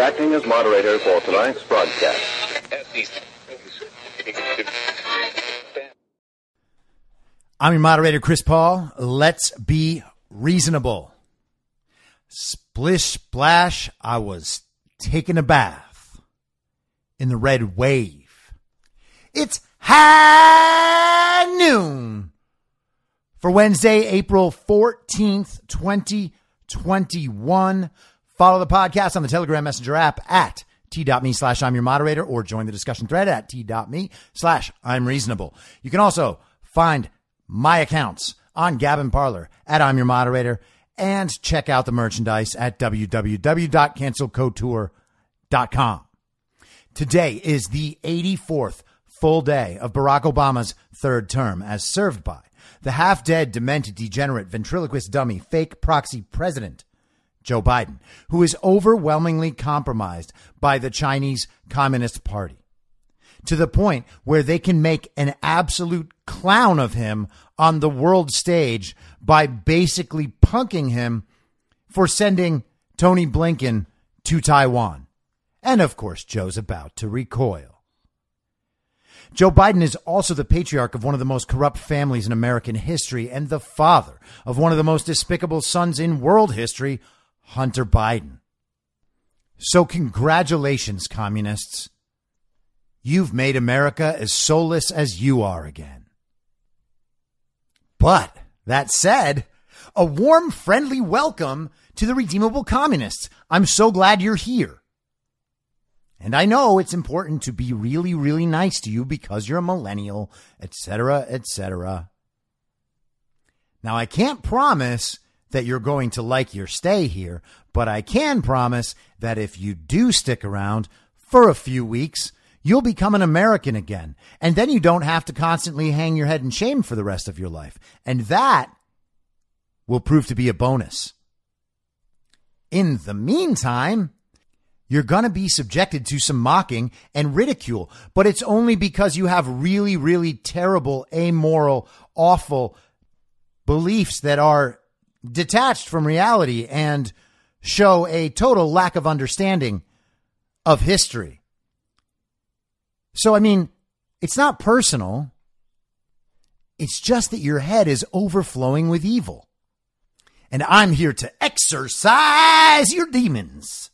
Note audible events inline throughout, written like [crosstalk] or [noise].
Acting as moderator for tonight's broadcast. I'm your moderator, Chris Paul. Let's be reasonable. Splish splash, I was taking a bath in the red wave. It's high noon for Wednesday, April 14th, 2021. Follow the podcast on the Telegram Messenger app at t.me slash I'm your moderator or join the discussion thread at t.me slash I'm reasonable. You can also find my accounts on Gab and Parler at I'm your moderator and check out the merchandise at www.cancelcouture.com. Today is the 84th full day of Barack Obama's third term as served by the half dead, demented, degenerate, ventriloquist dummy, fake proxy president, Joe Biden, who is overwhelmingly compromised by the Chinese Communist Party to the point where they can make an absolute clown of him on the world stage by basically punking him for sending Tony Blinken to Taiwan. And of course, Joe's about to recoil. Joe Biden is also the patriarch of one of the most corrupt families in American history and the father of one of the most despicable sons in world history, Hunter Biden. So, congratulations, communists. You've made America as soulless as you are again. But that said, a warm, friendly welcome to the redeemable communists. I'm so glad you're here. And I know it's important to be really, really nice to you because you're a millennial, etc., etc. Now, I can't promise that you're going to like your stay here, but I can promise that if you do stick around for a few weeks, you'll become an American again. And then you don't have to constantly hang your head in shame for the rest of your life. And that will prove to be a bonus. In the meantime, you're going to be subjected to some mocking and ridicule, but it's only because you have really, really terrible, amoral, awful beliefs that are detached from reality and show a total lack of understanding of history. So, I mean, it's not personal. It's just that your head is overflowing with evil. And I'm here to exorcise your demons.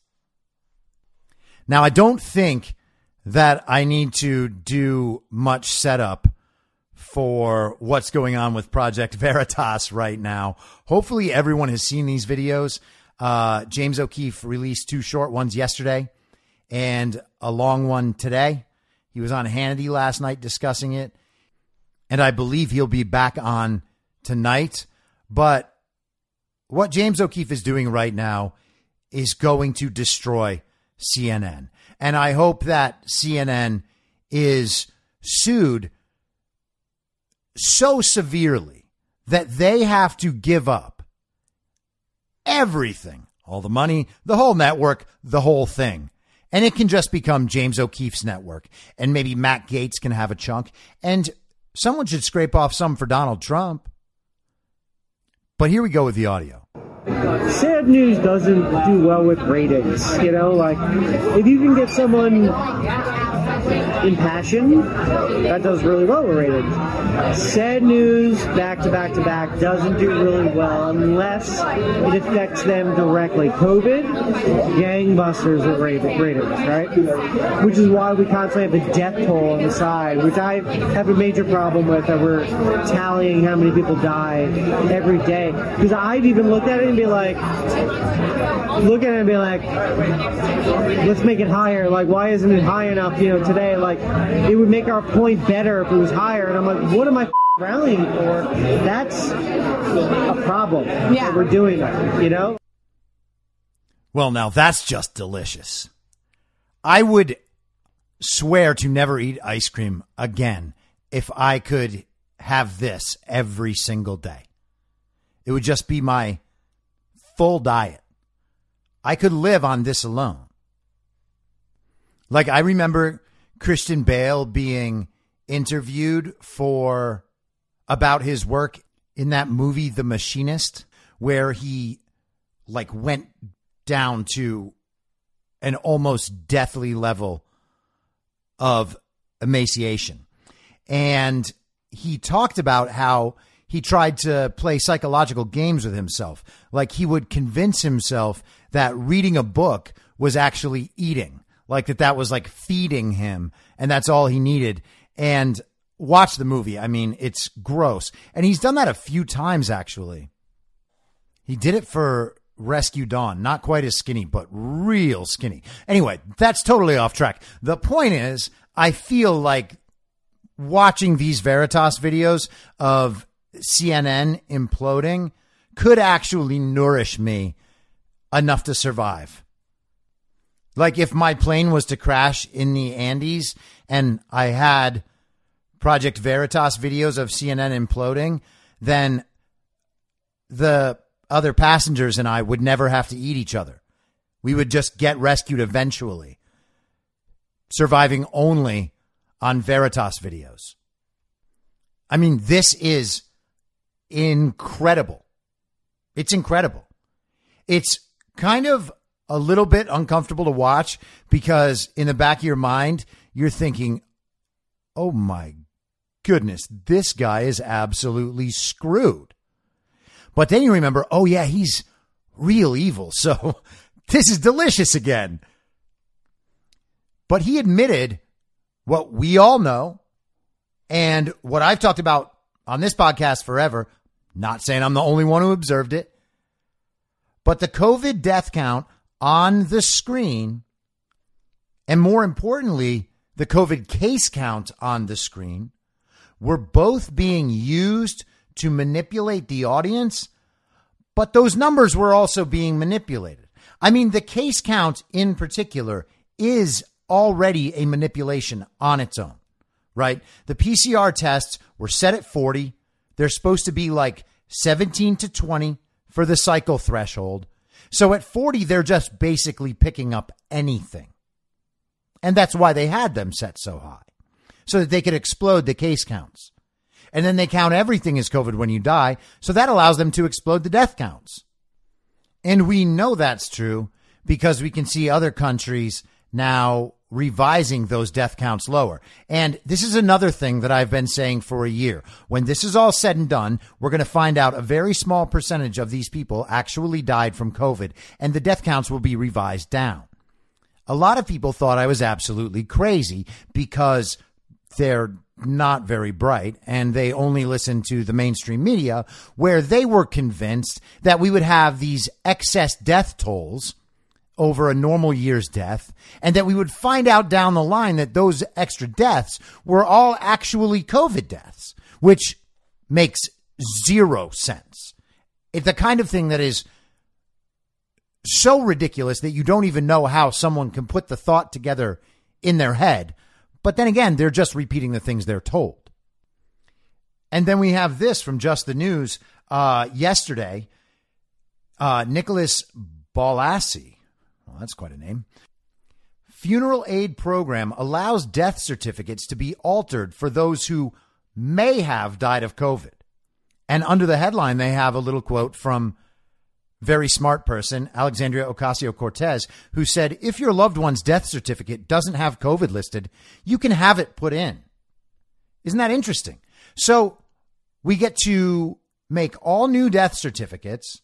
Now, I don't think that I need to do much setup for what's going on with Project Veritas right now. Hopefully, everyone has seen these videos. Uh, James O'Keefe released two short ones yesterday and a long one today. He was on Hannity last night discussing it. and I believe he'll be back on tonight. But what James O'Keefe is doing right now is going to destroy CNN. And I hope that CNN is sued so severely that they have to give up everything all the money, the whole network, the whole thing. And it can just become James O'Keefe's network. And maybe Matt Gaetz can have a chunk. And someone should scrape off some for Donald Trump. But here we go with the audio. Sad news doesn't do well with ratings. You know, like if you can get someone impassioned, that does really well with ratings. Sad news, back to back to back, doesn't do really well unless it affects them directly. COVID, gangbusters with ratings, right? Which is why we constantly have a death toll on the side, which I have a major problem with that we're tallying how many people die every day. Because I've even looked at it and be like, look at it and be like, let's make it higher. Like, why isn't it high enough, you know, today? Like, it would make our point better if it was higher. And I'm like, what am I rallying for? That's a problem. Yeah. we're doing that, you know? Well, now that's just delicious. I would swear to never eat ice cream again if I could have this every single day. It would just be my full diet. I could live on this alone. Like I remember Christian Bale being interviewed for about his work in that movie The Machinist where he like went down to an almost deathly level of emaciation. And he talked about how he tried to play psychological games with himself. Like he would convince himself that reading a book was actually eating, like that that was like feeding him and that's all he needed. And watch the movie. I mean, it's gross. And he's done that a few times actually. He did it for Rescue Dawn, not quite as skinny, but real skinny. Anyway, that's totally off track. The point is, I feel like watching these Veritas videos of CNN imploding could actually nourish me enough to survive. Like if my plane was to crash in the Andes and I had Project Veritas videos of CNN imploding, then the other passengers and I would never have to eat each other. We would just get rescued eventually, surviving only on Veritas videos. I mean, this is incredible. It's incredible. It's kind of a little bit uncomfortable to watch because in the back of your mind, you're thinking, oh my goodness, this guy is absolutely screwed. But then you remember, oh yeah, he's real evil. So [laughs] this is delicious again. But he admitted what we all know and what I've talked about on this podcast forever. Not saying I'm the only one who observed it, but the COVID death count on the screen, and more importantly, the COVID case count on the screen, were both being used to manipulate the audience, but those numbers were also being manipulated. I mean, the case count in particular is already a manipulation on its own, right? The PCR tests were set at 40. They're supposed to be like 17 to 20 for the cycle threshold. So at 40, they're just basically picking up anything. And that's why they had them set so high, so that they could explode the case counts. And then they count everything as COVID when you die. So that allows them to explode the death counts. And we know that's true because we can see other countries now revising those death counts lower. And this is another thing that I've been saying for a year. When this is all said and done, we're going to find out a very small percentage of these people actually died from COVID and the death counts will be revised down. A lot of people thought I was absolutely crazy because they're not very bright and they only listen to the mainstream media where they were convinced that we would have these excess death tolls over a normal year's death, and that we would find out down the line that those extra deaths were all actually COVID deaths, which makes zero sense. It's the kind of thing that is so ridiculous that you don't even know how someone can put the thought together in their head. But then again, they're just repeating the things they're told. And then we have this from Just the News uh, yesterday. Uh, Nicholas Ballasy, well, that's quite a name. Funeral aid program allows death certificates to be altered for those who may have died of COVID. And under the headline, they have a little quote from very smart person, Alexandria Ocasio Cortez, who said, if your loved one's death certificate doesn't have COVID listed, you can have it put in. Isn't that interesting? So we get to make all new death certificates,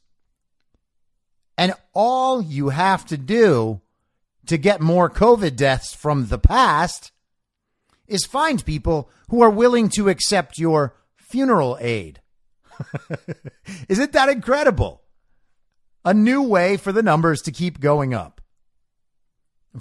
and all you have to do to get more COVID deaths from the past is find people who are willing to accept your funeral aid. [laughs] Isn't that incredible? A new way for the numbers to keep going up.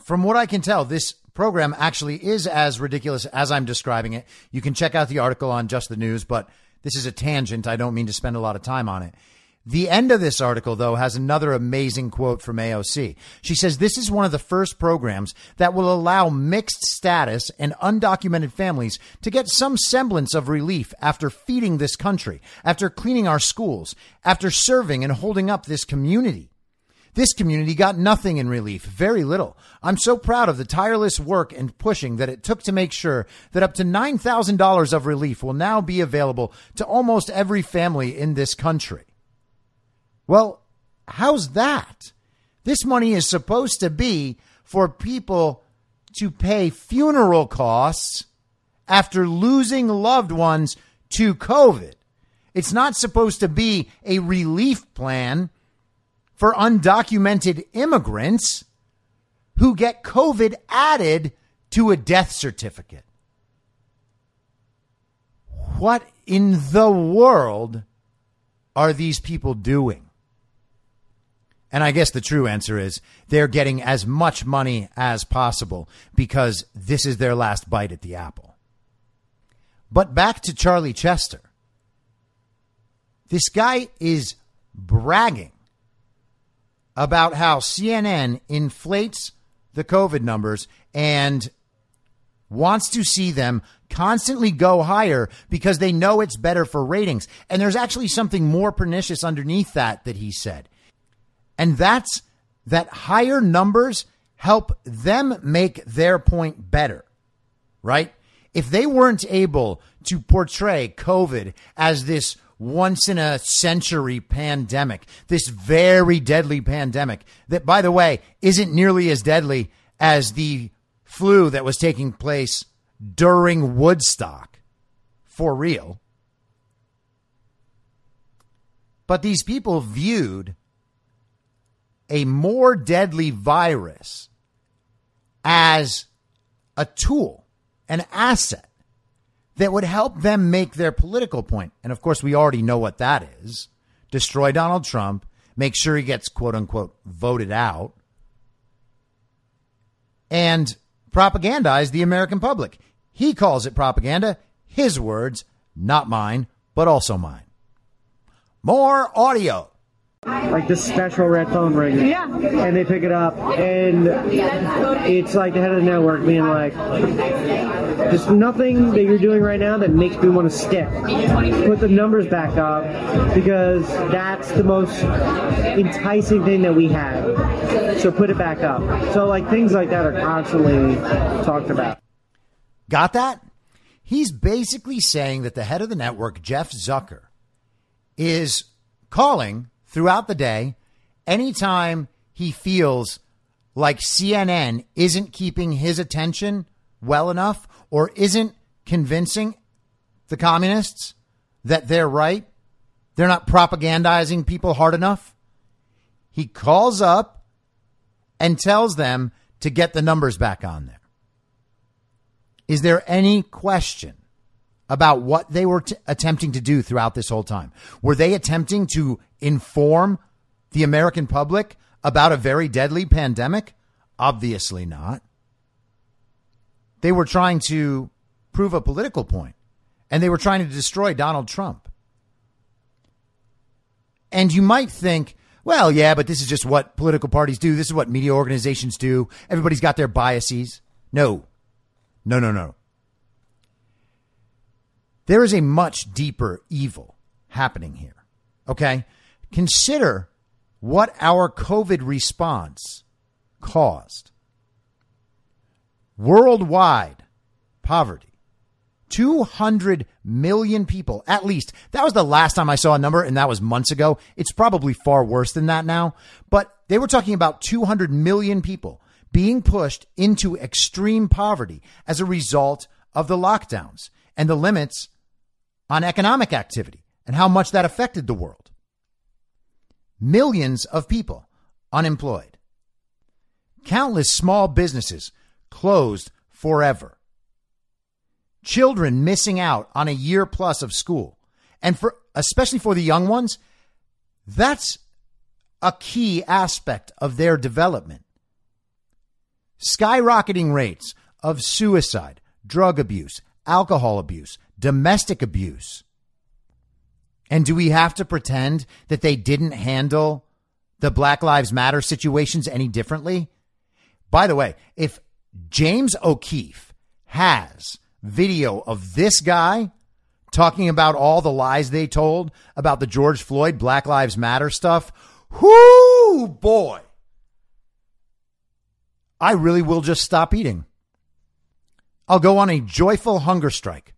From what I can tell, this program actually is as ridiculous as I'm describing it. You can check out the article on Just the News, but this is a tangent. I don't mean to spend a lot of time on it. The end of this article, though, has another amazing quote from AOC. She says, This is one of the first programs that will allow mixed status and undocumented families to get some semblance of relief after feeding this country, after cleaning our schools, after serving and holding up this community. This community got nothing in relief, very little. I'm so proud of the tireless work and pushing that it took to make sure that up to $9,000 of relief will now be available to almost every family in this country. Well, how's that? This money is supposed to be for people to pay funeral costs after losing loved ones to COVID. It's not supposed to be a relief plan for undocumented immigrants who get COVID added to a death certificate. What in the world are these people doing? And I guess the true answer is they're getting as much money as possible because this is their last bite at the apple. But back to Charlie Chester. This guy is bragging about how CNN inflates the COVID numbers and wants to see them constantly go higher because they know it's better for ratings. And there's actually something more pernicious underneath that that he said. And that's that higher numbers help them make their point better, right? If they weren't able to portray COVID as this once in a century pandemic, this very deadly pandemic that, by the way, isn't nearly as deadly as the flu that was taking place during Woodstock. For real. But these people viewed a more deadly virus as a tool, an asset that would help them make their political point. And of course, we already know what that is destroy Donald Trump, make sure he gets quote unquote voted out, and propagandize the American public. He calls it propaganda, his words, not mine, but also mine. More audio like this special red phone ring. Yeah. And they pick it up, and it's like the head of the network being like, there's nothing that you're doing right now that makes me want to stick. Put the numbers back up because that's the most enticing thing that we have. So put it back up. So, like, things like that are constantly talked about. Got that? He's basically saying that the head of the network, Jeff Zucker, is calling throughout the day, anytime he feels like CNN isn't keeping his attention well enough or isn't convincing the communists that they're right, they're not propagandizing people hard enough, he calls up and tells them to get the numbers back on there. Is there any question about what they were t- attempting to do throughout this whole time. Were they attempting to inform the American public about a very deadly pandemic? Obviously not. They were trying to prove a political and they were trying to destroy Donald Trump. And you might think, well, yeah, but this is just what political parties do. This is what media organizations do. Everybody's got their biases. No, no, no, no. There is a much deeper evil happening here. Okay? Consider what our COVID response caused. Worldwide poverty. 200 million people, at least. That was the last time I saw a number, and that was months ago. It's probably far worse than that now, but they were talking about 200 million people being pushed into extreme poverty as a result of the lockdowns and the limits on economic activity and how much that affected the world. Millions of people unemployed. Countless small businesses closed forever. Children missing out on a year plus of school. And for, especially for the young ones, that's a key aspect of their development. Skyrocketing rates of suicide, drug abuse, alcohol abuse, domestic abuse. And do we have to pretend that they didn't handle the Black Lives Matter situations any differently? By the way, if James O'Keefe has video of this guy talking about all the lies they told about the George Floyd Black Lives Matter stuff, whoo boy. I really will just stop eating. I'll go on a joyful hunger strike,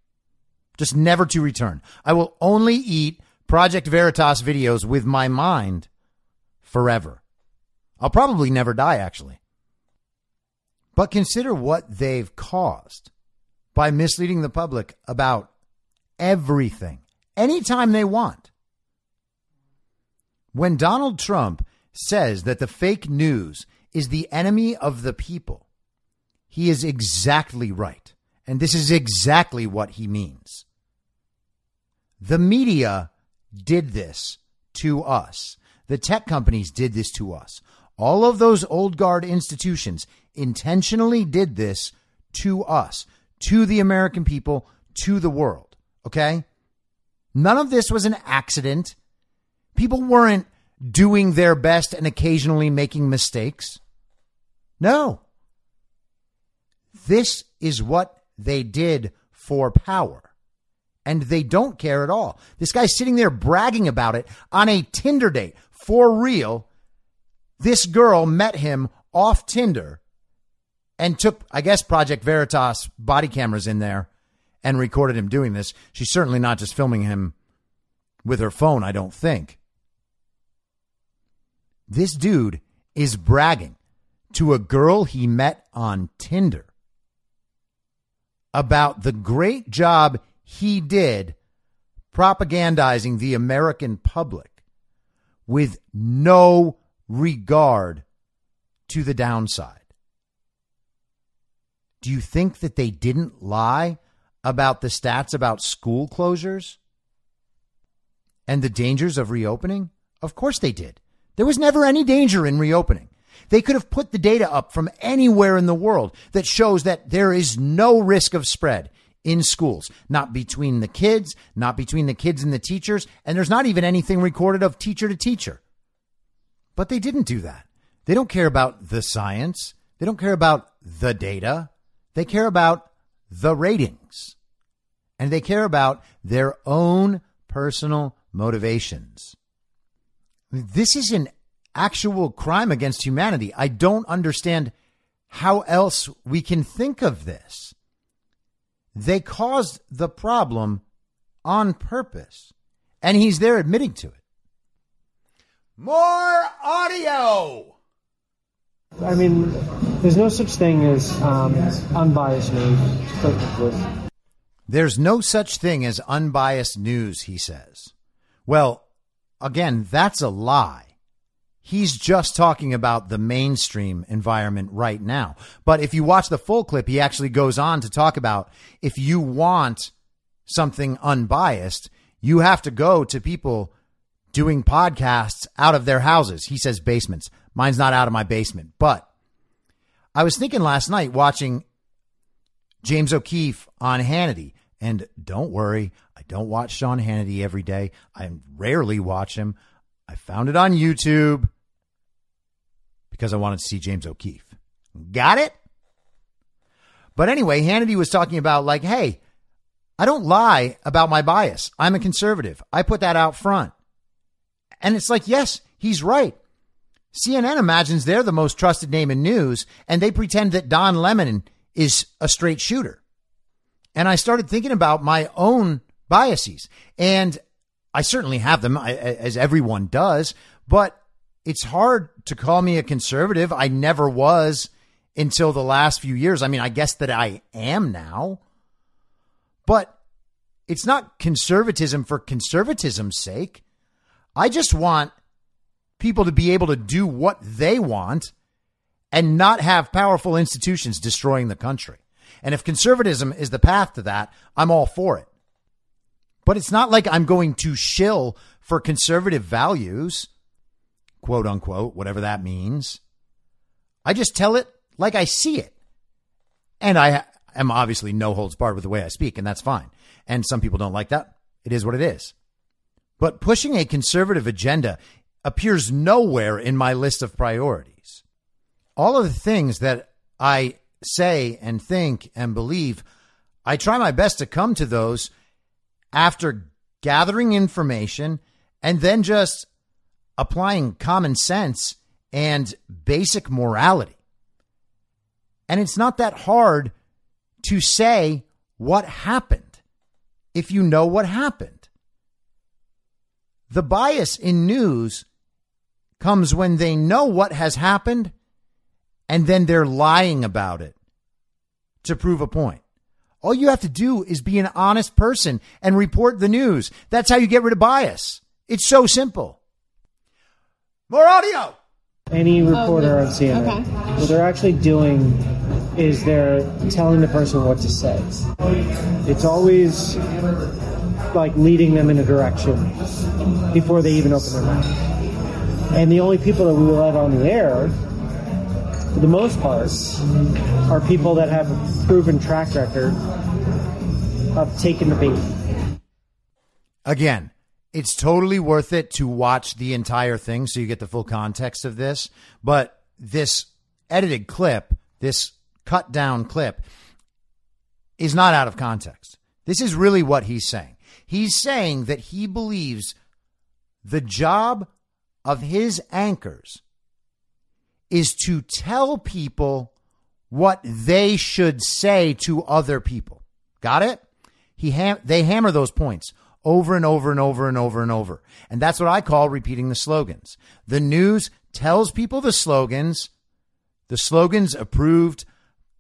just never to return. I will only eat Project Veritas videos with my mind forever. I'll probably never die, actually. But consider what they've caused by misleading the public about everything, anytime they want. When Donald Trump says that the fake news is the enemy of the people, he is exactly right. And this is exactly what he means. The media did this to us. The tech companies did this to us. All of those old guard institutions intentionally did this to us, to the American people, to the world. Okay? None of this was an accident. People weren't doing their best and occasionally making mistakes. No. This is what they did for power. And they don't care at all. This guy's sitting there bragging about it on a Tinder date for real. This girl met him off Tinder and took, I guess, Project Veritas body cameras in there and recorded him doing this. She's certainly not just filming him with her phone, I don't think. This dude is bragging to a girl he met on Tinder about the great job he did propagandizing the American public with no regard to the downside. Do you think that they didn't lie about the stats about school closures and the dangers of reopening? Of course they did. There was never any danger in reopening. They could have put the data up from anywhere in the world that shows that there is no risk of spread in schools, not between the kids, not between the kids and the teachers, and there's not even anything recorded of teacher to teacher. But they didn't do that. They don't care about the science. They don't care about the data. They care about the ratings and they care about their own personal motivations. This is an actual crime against humanity. I don't understand how else we can think of this. They caused the problem on purpose, and he's there admitting to it. More audio. I mean, there's no such thing as um, unbiased news. There's no such thing as unbiased news, he says. Well, again, that's a lie. He's just talking about the mainstream environment right now. But if you watch the full clip, he actually goes on to talk about if you want something unbiased, you have to go to people doing podcasts out of their houses. He says basements. Mine's not out of my basement. But I was thinking last night watching James O'Keefe on Hannity And don't worry, I don't watch Sean Hannity every day. I rarely watch him. I found it on YouTube because I wanted to see James O'Keefe. Got it? But anyway, Hannity was talking about, like, hey, I don't lie about my bias. I'm a conservative. I put that out front. And it's like, yes, he's right. CNN imagines they're the most trusted name in news, and they pretend that Don Lemon is a straight shooter. And I started thinking about my own biases, and I certainly have them, as everyone does, but it's hard to call me a conservative. I never was until the last few years. I mean, I guess that I am now, but it's not conservatism for conservatism's sake. I just want people to be able to do what they want and not have powerful institutions destroying the country. And if conservatism is the path to that, I'm all for it. But it's not like I'm going to shill for conservative values, quote unquote, whatever that means. I just tell it like I see it. And I am obviously no holds barred with the way I speak, and that's fine. And some people don't like that. It is what it is. But pushing a conservative agenda appears nowhere in my list of priorities. All of the things that I say and think and believe, I try my best to come to those after gathering information and then just applying common sense and basic morality. And it's not that hard to say what happened if you know what happened. The bias in news comes when they know what has happened and then they're lying about it to prove a point. All you have to do is be an honest person and report the news. That's how you get rid of bias. It's so simple. More audio. Any oh, reporter on CNN, okay. what they're actually doing is they're telling the person what to say. It's always like leading them in a direction before they even open their mouth. And the only people that we let on the air, for the most part, are people that have a proven track record of taking the bait. Again, it's totally worth it to watch the entire thing so you get the full context of this. But this edited clip, this cut down clip, is not out of context. This is really what he's saying. He's saying that he believes the job of his anchors is to tell people what they should say to other people. Got it? He ham- they hammer those points over and over and over and over and over. And that's what I call repeating the slogans. The news tells people the slogans, the slogans approved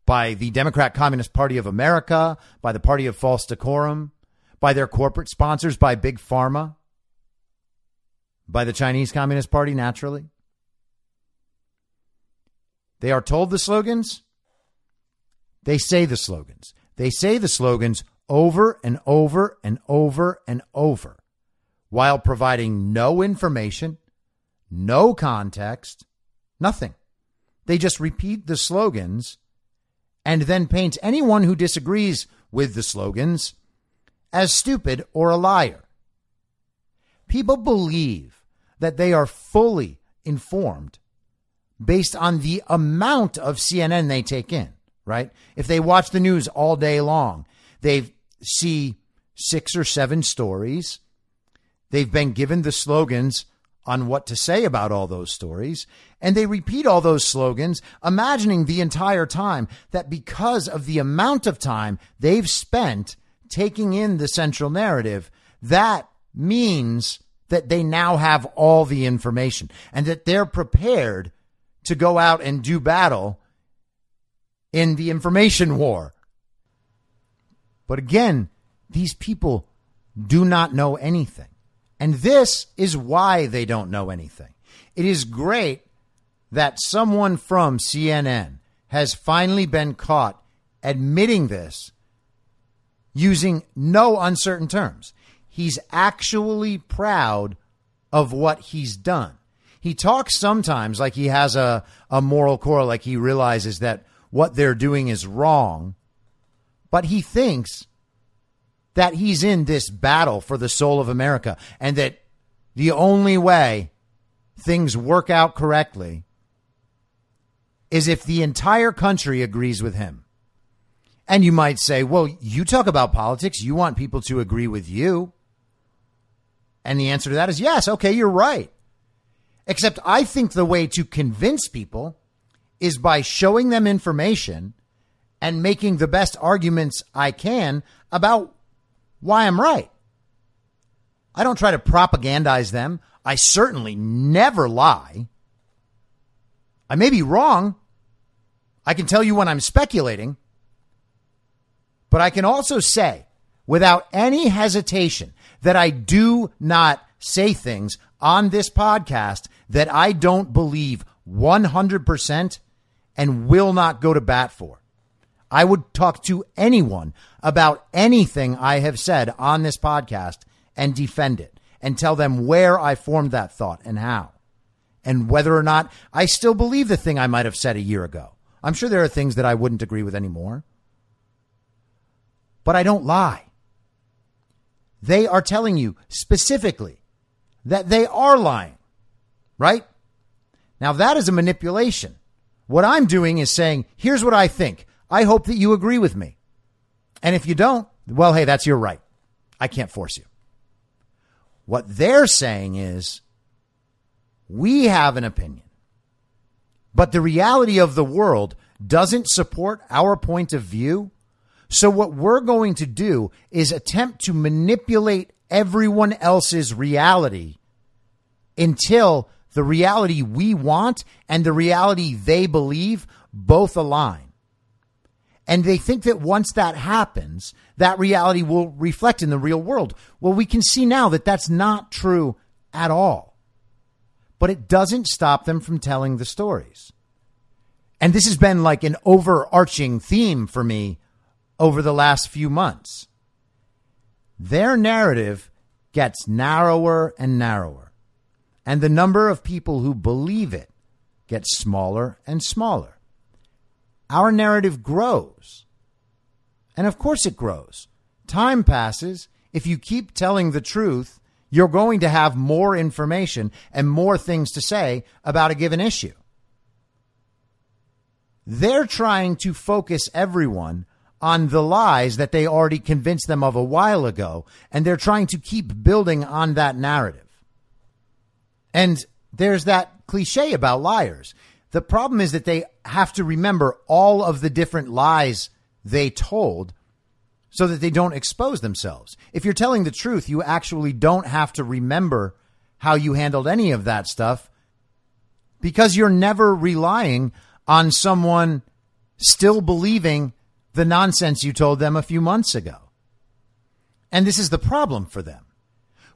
by the Democrat Communist Party of America, by the Party of False Decorum, by their corporate sponsors, by Big Pharma by the Chinese Communist Party, naturally. They are told the slogans. They say the slogans. They say the slogans over and over and over and over while providing no information, no context, nothing. They just repeat the slogans and then paint anyone who disagrees with the slogans as stupid or a liar. People believe that they are fully informed based on the amount of CNN they take in, right? If they watch the news all day long, they see six or seven stories. They've been given the slogans on what to say about all those stories. And they repeat all those slogans, imagining the entire time that because of the amount of time they've spent taking in the central narrative, that means that they now have all the information and that they're prepared to go out and do battle in the information war. But again, these people do not know anything. And this is why they don't know anything. It is great that someone from CNN has finally been caught admitting this using no uncertain terms. He's actually proud of what he's done. He talks sometimes like he has a, a moral core, like he realizes that what they're doing is wrong, but he thinks that he's in this battle for the soul of America and that the only way things work out correctly is if the entire country agrees with him. And you might say, well, you talk about politics. You want people to agree with you. And the answer to that is yes. Okay, you're right. Except I think the way to convince people is by showing them information and making the best arguments I can about why I'm right. I don't try to propagandize them. I certainly never lie. I may be wrong. I can tell you when I'm speculating. But I can also say without any hesitation that I do not say things on this podcast that I don't believe 100% and will not go to bat for. I would talk to anyone about anything I have said on this podcast and defend it and tell them where I formed that thought and how and whether or not I still believe the thing I might have said a year ago. I'm sure there are things that I wouldn't agree with anymore but I don't lie. They are telling you specifically that they are lying, right? Now that is a manipulation. What I'm doing is saying, here's what I think. I hope that you agree with me. And if you don't, well, hey, that's your right. I can't force you. What they're saying is, we have an opinion, but the reality of the world doesn't support our point of view so what we're going to do is attempt to manipulate everyone else's reality until the reality we want and the reality they believe both align. And they think that once that happens, that reality will reflect in the real world. Well, we can see now that that's not true at all. But it doesn't stop them from telling the stories. And this has been like an overarching theme for me over the last few months. Their narrative gets narrower and narrower, and the number of people who believe it gets smaller and smaller. Our narrative grows. And of course it grows. Time passes. If you keep telling the truth, you're going to have more information and more things to say about a given issue. They're trying to focus everyone on the lies that they already convinced them of a while ago. And they're trying to keep building on that narrative. And there's that cliche about liars. The problem is that they have to remember all of the different lies they told so that they don't expose themselves. If you're telling the truth, you actually don't have to remember how you handled any of that stuff because you're never relying on someone still believing the nonsense you told them a few months ago. And this is the problem for them.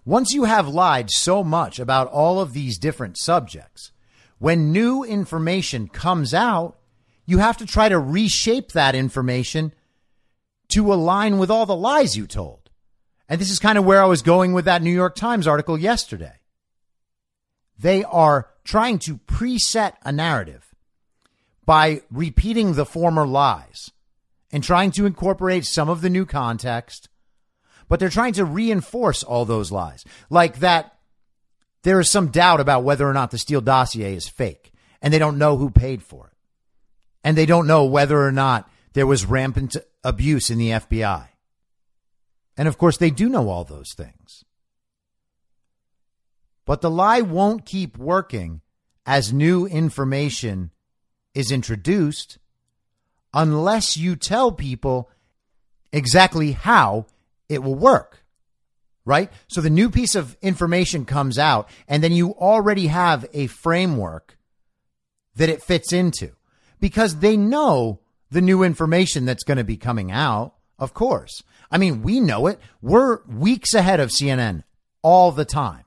Once you have lied so much about all of these different subjects, when new information comes out, you have to try to reshape that information to align with all the lies you told. And this is kind of where I was going with that New York Times article yesterday. They are trying to preset a narrative by repeating the former lies and trying to incorporate some of the new context, but they're trying to reinforce all those lies. Like that there is some doubt about whether or not the Steele dossier is fake, and they don't know who paid for it. And they don't know whether or not there was rampant abuse in the FBI. And of course, they do know all those things. But the lie won't keep working as new information is introduced unless you tell people exactly how it will work. Right? So the new piece of information comes out, and then you already have a framework that it fits into because they know the new information that's going to be coming out, of course. I mean, we know it. We're weeks ahead of CNN all the time.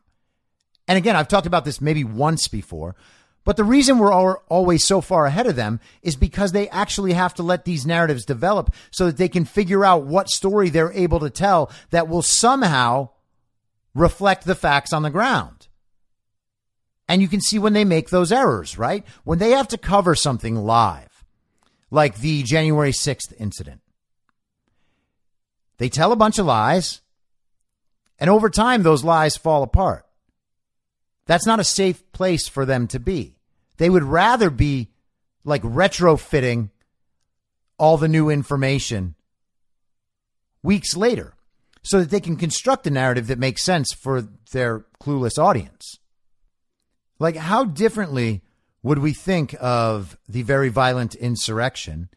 And again, I've talked about this maybe once before, but the reason we're always so far ahead of them is because they actually have to let these narratives develop so that they can figure out what story they're able to tell that will somehow reflect the facts on the ground. And you can see when they make those errors, right? When they have to cover something live, like the January 6th incident. They tell a bunch of lies, and over time, those lies fall apart. That's not a safe place for them to be. They would rather be like retrofitting all the new information weeks later so that they can construct a narrative that makes sense for their clueless audience. Like, how differently would we think of the very violent insurrection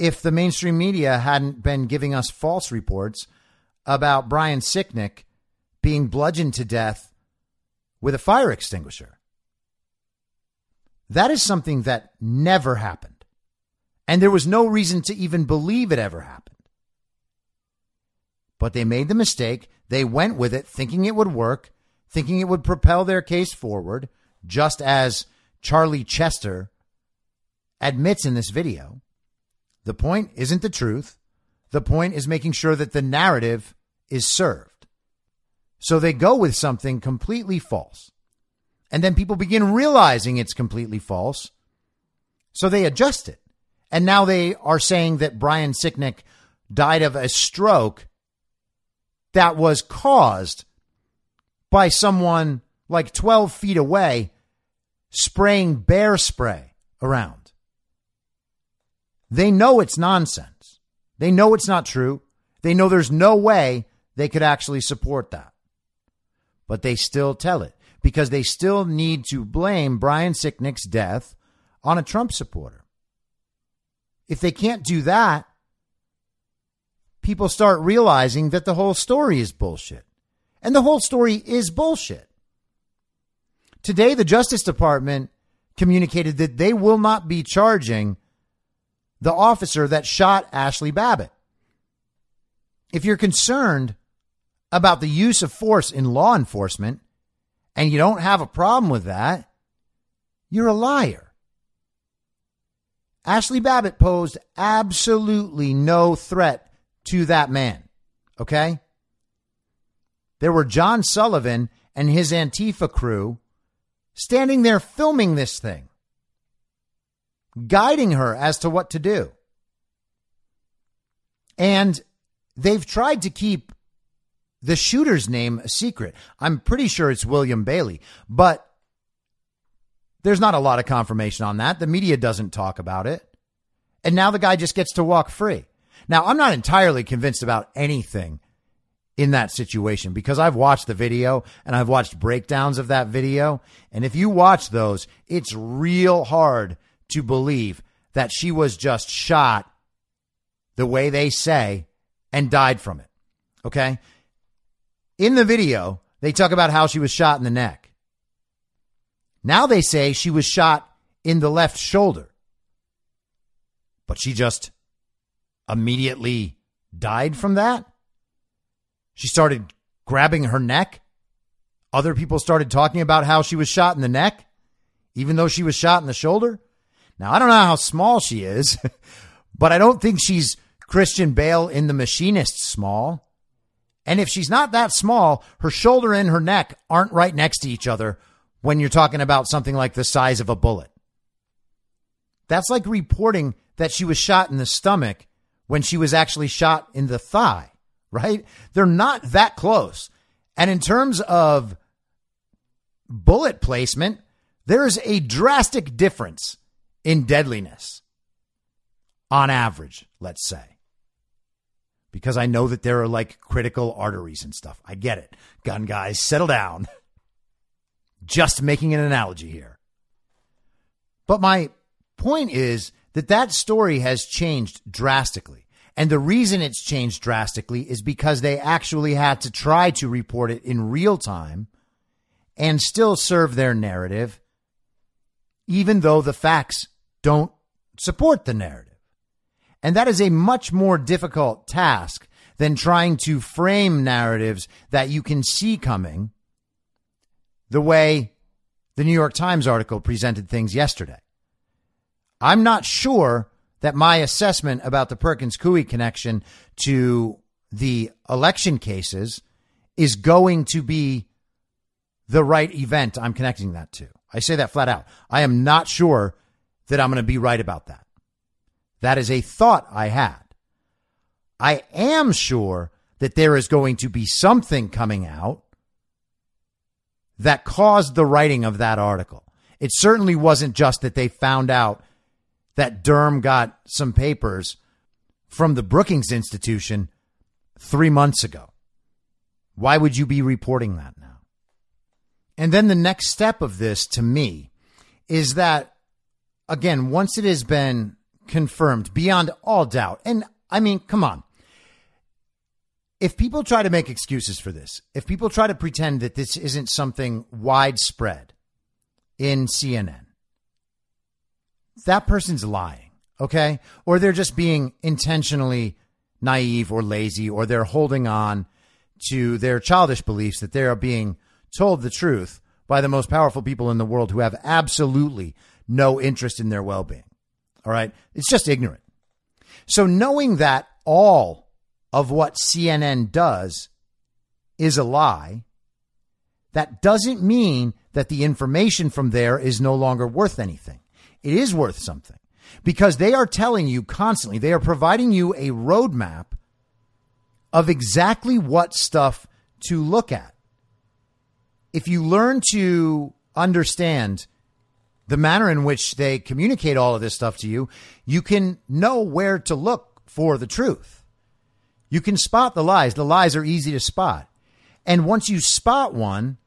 if the mainstream media hadn't been giving us false reports about Brian Sicknick being bludgeoned to death with a fire extinguisher? That is something that never happened. And there was no reason to even believe it ever happened. But they made the mistake. They went with it thinking it would work, thinking it would propel their case forward, just as Charlie Chester admits in this video. The point isn't the truth. The point is making sure that the narrative is served. So they go with something completely false. And then people begin realizing it's completely false. So they adjust it. And now they are saying that Brian Sicknick died of a stroke that was caused by someone like 12 feet away spraying bear spray around. They know it's nonsense. They know it's not true. They know there's no way they could actually support that. But they still tell it because they still need to blame Brian Sicknick's death on a Trump supporter. If they can't do that, people start realizing that the whole story is bullshit. And the whole story is bullshit. Today, the Justice Department communicated that they will not be charging the officer that shot Ashli Babbitt. If you're concerned about the use of force in law enforcement and you don't have a problem with that, you're a liar. Ashli Babbitt posed absolutely no threat to that man. Okay? There were John Sullivan and his Antifa crew standing there filming this thing, guiding her as to what to do. And they've tried to keep the shooter's name a secret. I'm pretty sure it's William Bailey, but there's not a lot of confirmation on that. The media doesn't talk about it. And now the guy just gets to walk free. Now, I'm not entirely convinced about anything in that situation because I've watched the video and I've watched breakdowns of that video. And if you watch those, it's real hard to believe that she was just shot the way they say and died from it. Okay. In the video, they talk about how she was shot in the neck. Now they say she was shot in the left shoulder. But she just immediately died from that? She started grabbing her neck. Other people started talking about how she was shot in the neck, even though she was shot in the shoulder. Now, I don't know how small she is, [laughs] but I don't think she's Christian Bale in The Machinist small. And if she's not that small, her shoulder and her neck aren't right next to each other when you're talking about something like the size of a bullet. That's like reporting that she was shot in the stomach when she was actually shot in the thigh, right? They're not that close. And in terms of bullet placement, there is a drastic difference in deadliness on average, let's say. Because I know that there are like critical arteries and stuff. I get it. Gun guys, settle down. Just making an analogy here. But my point is that that story has changed drastically. And the reason it's changed drastically is because they actually had to try to report it in real time and still serve their narrative, even though the facts don't support the narrative. And that is a much more difficult task than trying to frame narratives that you can see coming the way the New York Times article presented things yesterday. I'm not sure that my assessment about the Perkins Coie connection to the election cases is going to be the right event I'm connecting that to. I say that flat out. I am not sure that I'm going to be right about that. That is a thought I had. I am sure that there is going to be something coming out that caused the writing of that article. It certainly wasn't just that they found out that Durham got some papers from the Brookings Institution three months ago. Why would you be reporting that now? And then the next step of this to me is that, again, once it has been confirmed beyond all doubt, and I mean, come on. If people try to make excuses for this, if people try to pretend that this isn't something widespread in CNN, that person's lying, okay? Or they're just being intentionally naive or lazy, or they're holding on to their childish beliefs that they are being told the truth by the most powerful people in the world who have absolutely no interest in their well being. All right. It's just ignorant. So knowing that all of what CNN does is a lie, that doesn't mean that the information from there is no longer worth anything. It is worth something because they are telling you constantly, they are providing you a roadmap of exactly what stuff to look at. If you learn to understand the manner in which they communicate all of this stuff to you, you can know where to look for the truth. You can spot the lies. The lies are easy to spot. And once you spot one,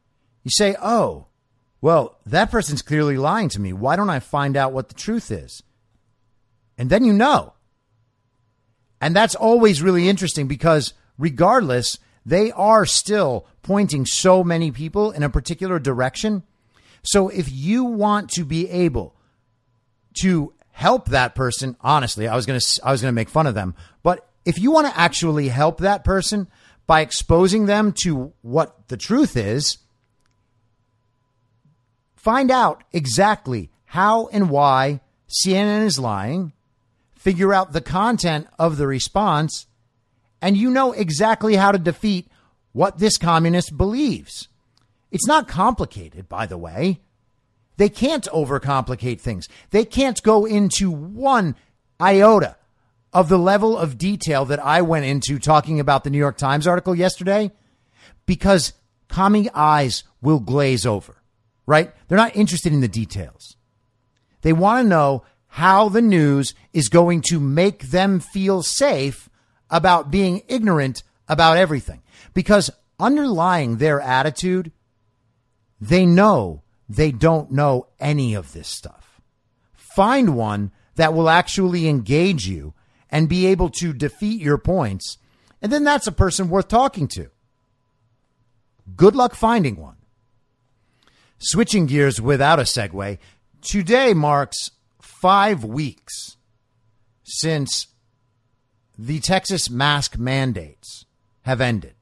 you say, oh, well, that person's clearly lying to me. Why don't I find out what the truth is? And then you know. And that's always really interesting because regardless, they are still pointing so many people in a particular direction. So if you want to be able to help that person, honestly, I was going to I was going to make fun of them, but if you want to actually help that person by exposing them to what the truth is, find out exactly how and why CNN is lying, figure out the content of the response, and you know exactly how to defeat what this communist believes. It's not complicated, by the way. They can't overcomplicate things. They can't go into one iota of the level of detail that I went into talking about the New York Times article yesterday because commie eyes will glaze over, right? They're not interested in the details. They want to know how the news is going to make them feel safe about being ignorant about everything. Because underlying their attitude, they know they don't know any of this stuff. Find one that will actually engage you and be able to defeat your points. And then that's a person worth talking to. Good luck finding one. Switching gears without a segue, today marks five weeks since the Texas mask mandates have ended.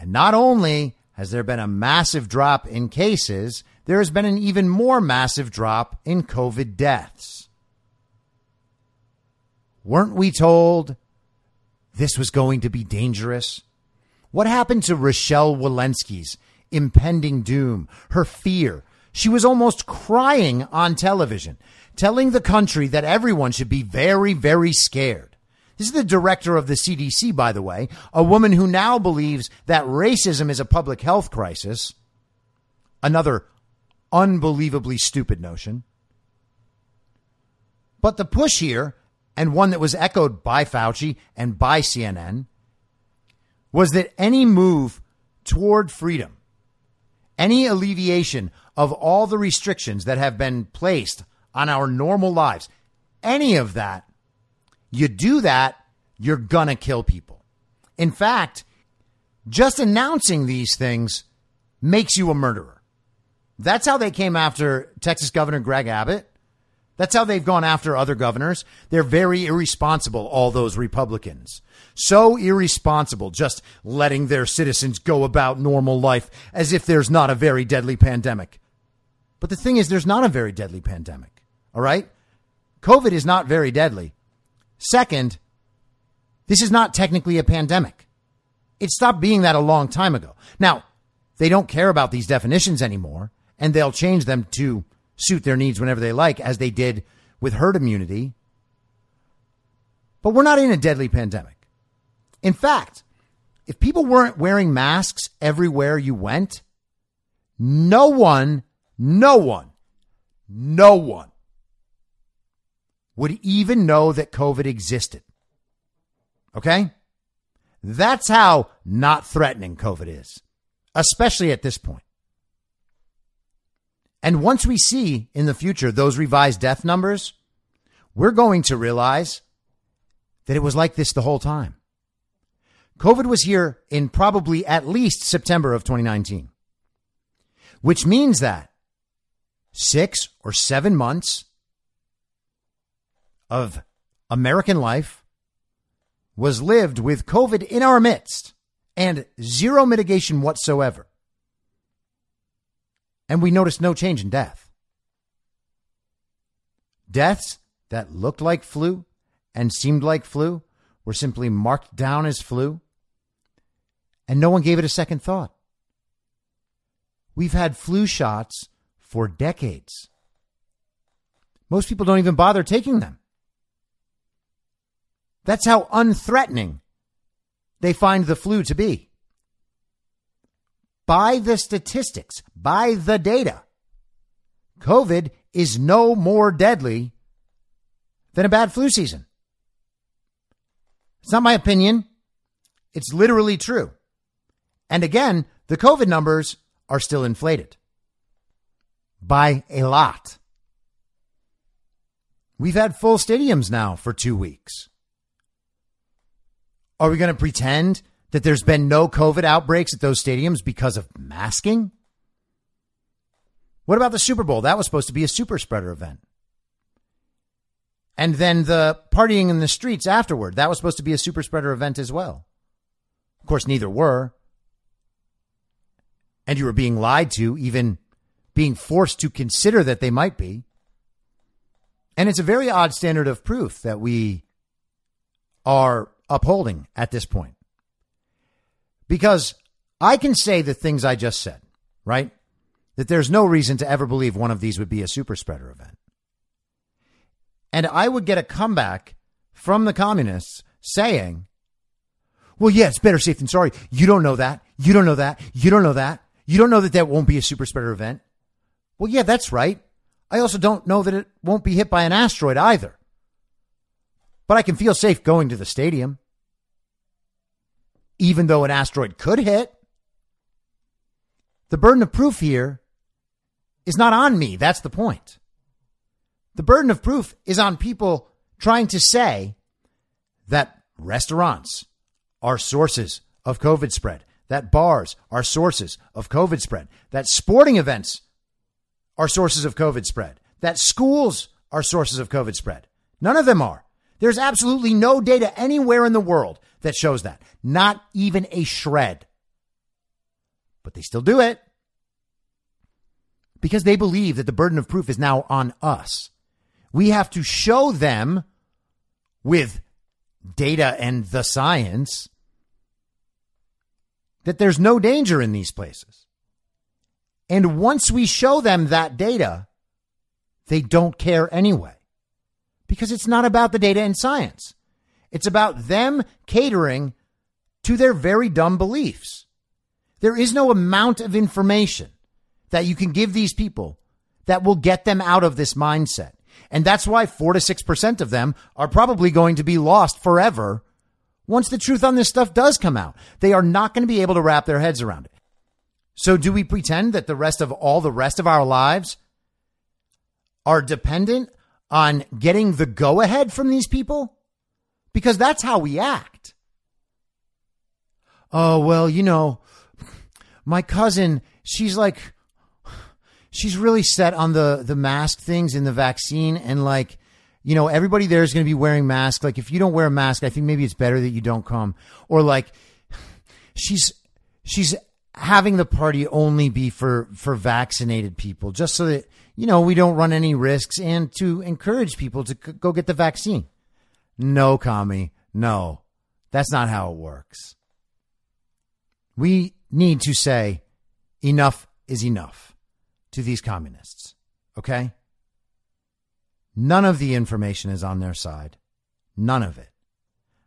And not only has there been a massive drop in cases, there has been an even more massive drop in COVID deaths. Weren't we told this was going to be dangerous? What happened to Rochelle Walensky's impending doom, her fear? She was almost crying on television telling the country that everyone should be very, very scared. This is the director of the CDC, by the way, a woman who now believes that racism is a public health crisis. Another unbelievably stupid notion. But the push here, and one that was echoed by Fauci and by CNN, was that any move toward freedom, any alleviation of all the restrictions that have been placed on our normal lives, any of that, you do that, you're going to kill people. In fact, just announcing these things makes you a murderer. That's how they came after Texas Governor Greg Abbott. That's how they've gone after other governors. They're very irresponsible, all those Republicans. So irresponsible, just letting their citizens go about normal life as if there's not a very deadly pandemic. But the thing is, there's not a very deadly pandemic. All right. COVID is not very deadly. Second, this is not technically a pandemic. It stopped being that a long time ago. Now, they don't care about these definitions anymore, and they'll change them to suit their needs whenever they like, as they did with herd immunity. But we're not in a deadly pandemic. In fact, if people weren't wearing masks everywhere you went, no one, no one, no one would even know that COVID existed. Okay? That's how not threatening COVID is, especially at this point. And once we see in the future those revised death numbers, we're going to realize that it was like this the whole time. COVID was here in probably at least September of 2019, which means that six or seven months of American life was lived with COVID in our midst and zero mitigation whatsoever. And we noticed no change in death. Deaths that looked like flu and seemed like flu were simply marked down as flu, and no one gave it a second thought. We've had flu shots for decades. Most people don't even bother taking them. That's how unthreatening they find the flu to be. By the statistics, by the data, COVID is no more deadly than a bad flu season. It's not my opinion. It's literally true. And again, the COVID numbers are still inflated by a lot. We've had full stadiums now for two weeks. Are we going to pretend that there's been no COVID outbreaks at those stadiums because of masking? What about the Super Bowl? That was supposed to be a super spreader event. And then the partying in the streets afterward. That was supposed to be a super spreader event as well. Of course, neither were. And you were being lied to, even being forced to consider that they might be. And it's a very odd standard of proof that we are upholding at this point. Because I can say the things I just said, right? That there's no reason to ever believe one of these would be a super spreader event. And I would get a comeback from the communists saying, well, yeah, it's better safe than sorry. You don't know that. You don't know that. You don't know that. You don't know that that won't be a super spreader event. Well, yeah, that's right. I also don't know that it won't be hit by an asteroid either. But I can feel safe going to the stadium. Even though an asteroid could hit. The burden of proof here is not on me. That's the point. The burden of proof is on people trying to say that restaurants are sources of COVID spread, that bars are sources of COVID spread, that sporting events are sources of COVID spread, that schools are sources of COVID spread. None of them are. There's absolutely no data anywhere in the world that shows that. Not even a shred. But they still do it because they believe that the burden of proof is now on us. We have to show them with data and the science that there's no danger in these places. And once we show them that data, they don't care anyway because it's not about the data and science. It's about them catering to their very dumb beliefs. There is no amount of information that you can give these people that will get them out of this mindset. And that's why four to 6% of them are probably going to be lost forever once the truth on this stuff does come out. They are not going to be able to wrap their heads around it. So do we pretend that the rest of all the rest of our lives are dependent on getting the go ahead from these people? Because that's how we act. Oh, well, you know, my cousin, she's like, she's really set on the, the mask things and the vaccine. And like, you know, everybody there is going to be wearing masks. Like, if you don't wear a mask, I think maybe it's better that you don't come. Or like, she's, she's having the party only be for for vaccinated people just so that you know we don't run any risks and to encourage people to c- go get the vaccine. No commie no. That's not how it works. We need to say enough is enough to these communists okay? None of the information is on their side. None of it.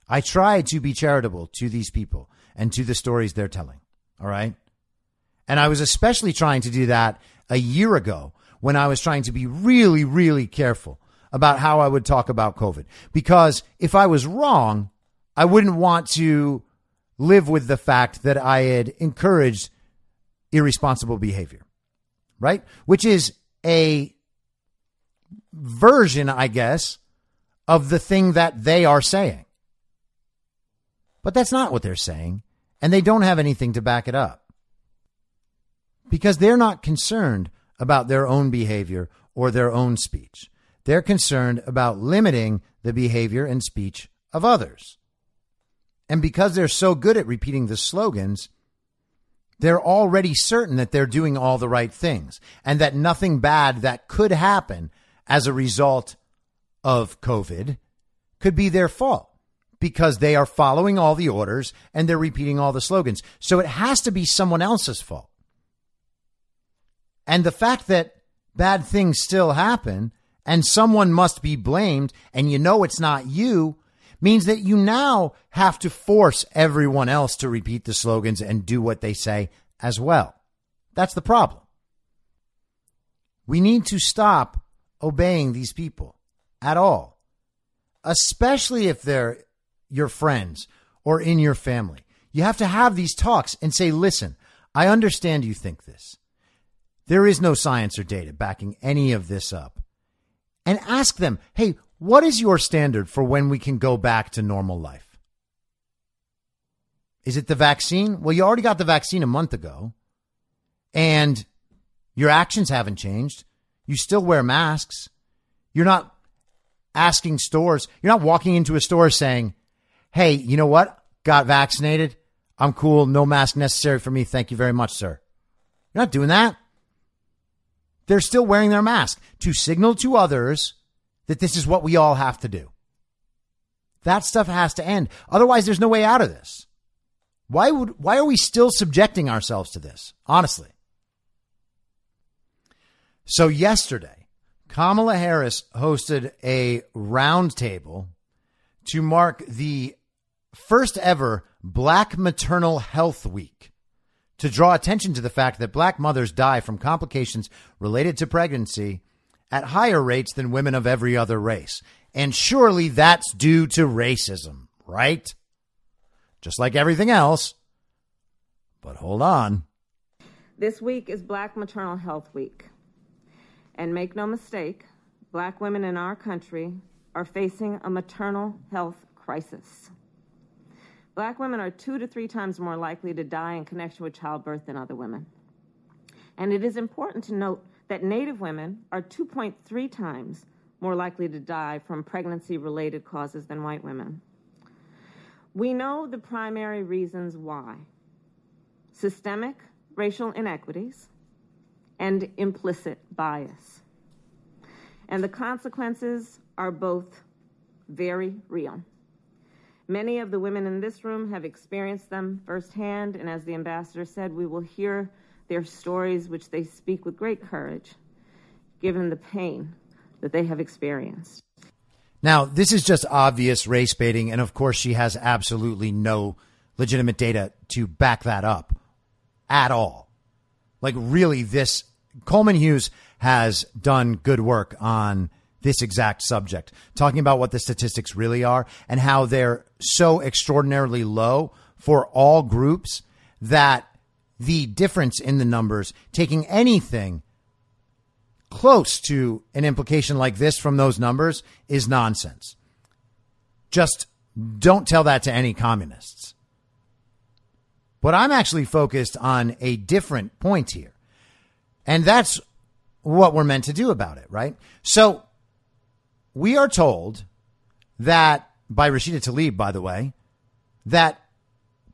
I try to be charitable to these people and to the stories they're telling. All right. And I was especially trying to do that a year ago when I was trying to be really, really careful about how I would talk about COVID. Because if I was wrong, I wouldn't want to live with the fact that I had encouraged irresponsible behavior, right? Which is a version, I guess, of the thing that they are saying. But that's not what they're saying, and they don't have anything to back it up. Because they're not concerned about their own behavior or their own speech. They're concerned about limiting the behavior and speech of others. And because they're so good at repeating the slogans, they're already certain that they're doing all the right things and that nothing bad that could happen as a result of COVID could be their fault because they are following all the orders and they're repeating all the slogans. So it has to be someone else's fault. And the fact that bad things still happen and someone must be blamed and you know it's not you means that you now have to force everyone else to repeat the slogans and do what they say as well. That's the problem. We need to stop obeying these people at all, especially if they're your friends or in your family. You have to have these talks and say, listen, I understand you think this. There is no science or data backing any of this up. And ask them, hey, what is your standard for when we can go back to normal life? Is it the vaccine? Well, you already got the vaccine a month ago and your actions haven't changed. You still wear masks. You're not asking stores, you're not walking into a store saying, Hey, you know what? Got vaccinated. I'm cool. No mask necessary for me. Thank you very much, sir. You're not doing that. They're still wearing their mask to signal to others that this is what we all have to do. That stuff has to end. Otherwise, there's no way out of this. Why would why are we still subjecting ourselves to this? Honestly. So yesterday, Kamala Harris hosted a roundtable to mark the first ever Black Maternal Health Week to draw attention to the fact that black mothers die from complications related to pregnancy at higher rates than women of every other race. And surely that's due to racism, right? Just like everything else. But hold on. This week is Black Maternal Health Week. And make no mistake, black women in our country are facing a maternal health crisis. Black women are two to three times more likely to die in connection with childbirth than other women. And it is important to note that Native women are 2.3 times more likely to die from pregnancy related causes than white women. We know the primary reasons why systemic racial inequities and implicit bias. And the consequences are both very real. Many of the women in this room have experienced them firsthand, and as the ambassador said, we will hear their stories, which they speak with great courage, given the pain that they have experienced. Now, this is just obvious race baiting, and of course, she has absolutely no legitimate data to back that up at all. Like, really, this Coleman Hughes has done good work on this exact subject, talking about what the statistics really are and how they're so extraordinarily low for all groups that the difference in the numbers, taking anything close to an implication like this from those numbers, is nonsense. Just don't tell that to any communists. But I'm actually focused on a different point here. And that's what we're meant to do about it, right? So we are told that by Rashida Tlaib, by the way, that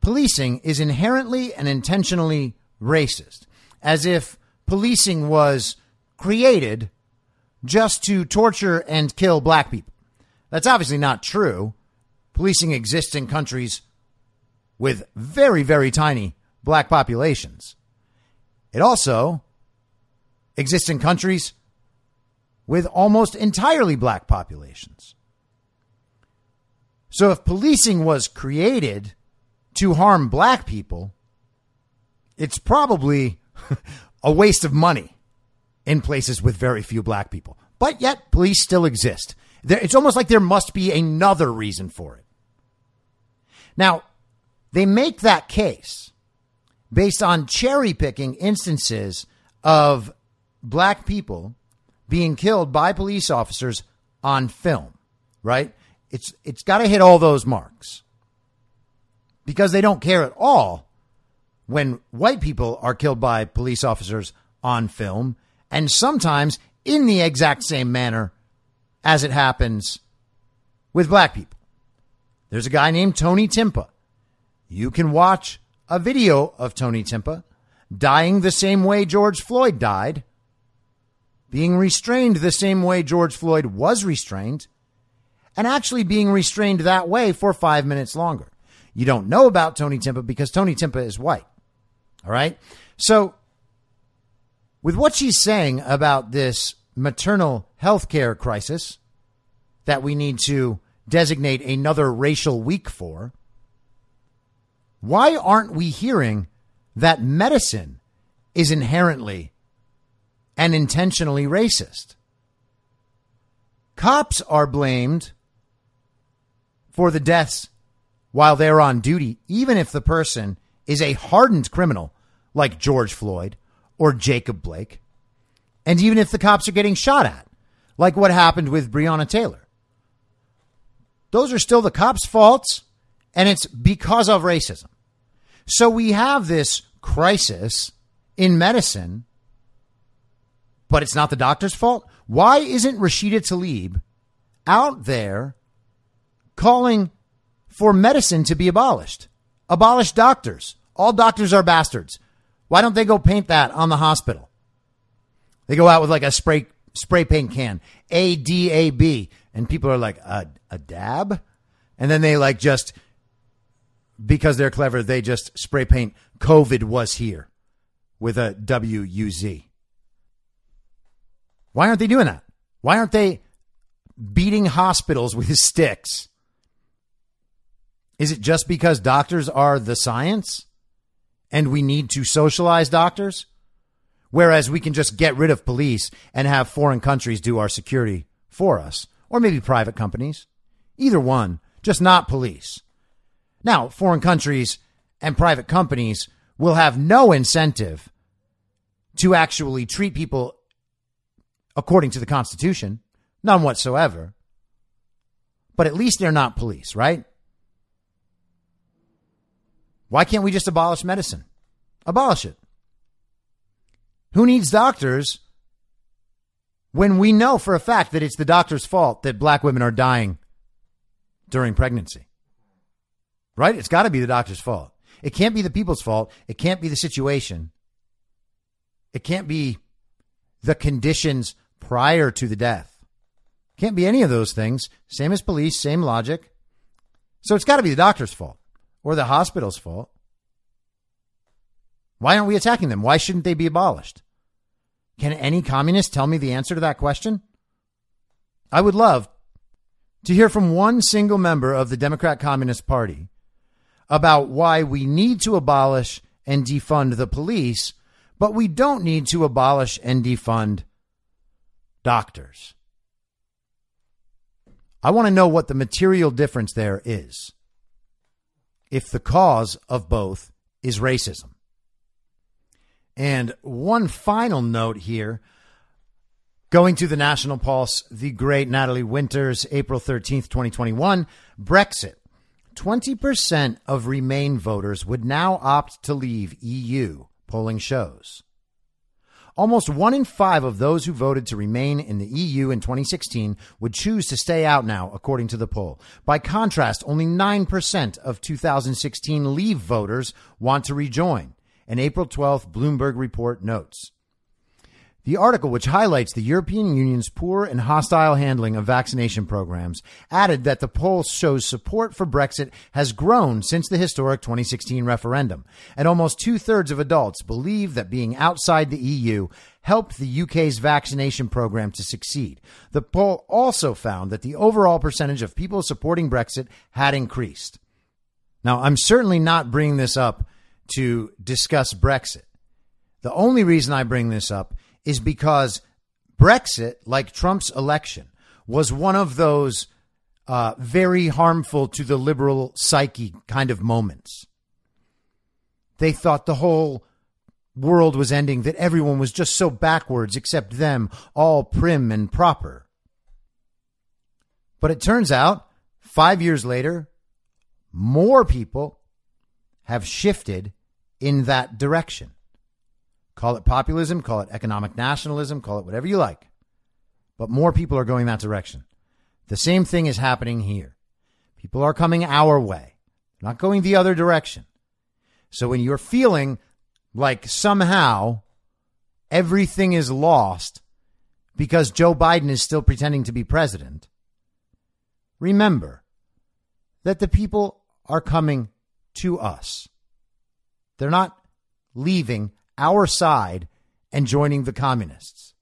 policing is inherently and intentionally racist, as if policing was created just to torture and kill black people. That's obviously not true. Policing exists in countries with very, very tiny black populations. It also exists in countries with almost entirely black populations. So if policing was created to harm black people, it's probably [laughs] a waste of money in places with very few black people. But yet, police still exist. There, it's almost like there must be another reason for it. Now, they make that case based on cherry picking instances of black people being killed by police officers on film, right? It's, it's got to hit all those marks because they don't care at all when white people are killed by police officers on film and sometimes in the exact same manner as it happens with black people. There's a guy named Tony Timpa. You can watch a video of Tony Timpa dying the same way George Floyd died, being restrained the same way George Floyd was restrained, and actually being restrained that way for five minutes longer. You don't know about Tony Timpa because Tony Timpa is white. All right. So, with what she's saying about this maternal health care crisis that we need to designate another racial week for, why aren't we hearing that medicine is inherently and intentionally racist? Cops are blamed for the deaths while they're on duty, even if the person is a hardened criminal like George Floyd or Jacob Blake, and even if the cops are getting shot at, like what happened with Breonna Taylor. Those are still the cops' faults, and it's because of racism. So we have this crisis in medicine, but it's not the doctor's fault. Why isn't Rashida Tlaib out there calling for medicine to be abolished? Abolish doctors. All doctors are bastards. Why don't they go paint that on the hospital? They go out with like a spray spray paint can, A D A B, and people are like a, a dab, and then they like just because they're clever, they just spray paint COVID was here with a W U Z. Why aren't they doing that? Why aren't they beating hospitals with [laughs] sticks? Is it just because doctors are the science and we need to socialize doctors? Whereas we can just get rid of police and have foreign countries do our security for us, or maybe private companies. Either one, just not police. Now, foreign countries and private companies will have no incentive to actually treat people according to the Constitution, none whatsoever. But at least they're not police, right? Why can't we just abolish medicine? Abolish it. Who needs doctors when we know for a fact that it's the doctor's fault that black women are dying during pregnancy? Right? It's got to be the doctor's fault. It can't be the people's fault. It can't be the situation. It can't be the conditions prior to the death. Can't be any of those things. Same as police, same logic. So it's got to be the doctor's fault or the hospital's fault. Why aren't we attacking them? Why shouldn't they be abolished? Can any communist tell me the answer to that question? I would love to hear from one single member of the Democrat Communist Party about why we need to abolish and defund the police, but we don't need to abolish and defund doctors. I want to know what the material difference there is if the cause of both is racism. And one final note here going to the National Pulse, the great Natalie Winters, April 13th, 2021, Brexit. 20% of Remain voters would now opt to leave EU, polling shows. Almost one in five of those who voted to remain in the EU in 2016 would choose to stay out now, according to the poll. By contrast, only 9% of 2016 Leave voters want to rejoin. An April 12th Bloomberg report notes. The article, which highlights the European Union's poor and hostile handling of vaccination programs, added that the poll shows support for Brexit has grown since the historic 2016 referendum, and almost two thirds of adults believe that being outside the EU helped the UK's vaccination program to succeed. The poll also found that the overall percentage of people supporting Brexit had increased. Now, I'm certainly not bringing this up to discuss Brexit. The only reason I bring this up is because Brexit, like Trump's election, was one of those uh, very harmful to the liberal psyche kind of moments. They thought the whole world was ending, that everyone was just so backwards except them, all prim and proper. But it turns out, five years later, more people have shifted in that direction. Call it populism, call it economic nationalism, call it whatever you like. But more people are going that direction. The same thing is happening here. People are coming our way, not going the other direction. So when you're feeling like somehow everything is lost because Joe Biden is still pretending to be president, remember that the people are coming to us. They're not leaving our side and joining the communists.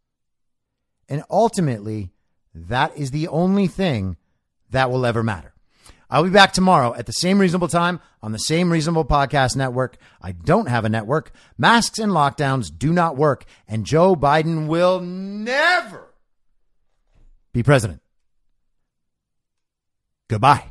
And ultimately, that is the only thing that will ever matter. I'll be back tomorrow at the same reasonable time on the same reasonable podcast network. I don't have a network. Masks and lockdowns do not work, and Joe Biden will never be president. Goodbye.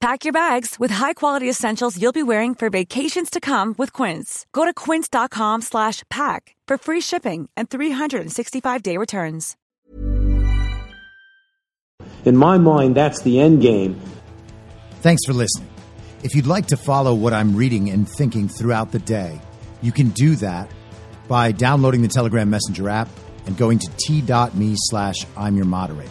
Pack your bags with high-quality essentials you'll be wearing for vacations to come with Quince. Go to quince.com slash pack for free shipping and 365-day returns. In my mind, that's the end game. Thanks for listening. If you'd like to follow what I'm reading and thinking throughout the day, you can do that by downloading the Telegram Messenger app and going to t.me slash I'm your moderator.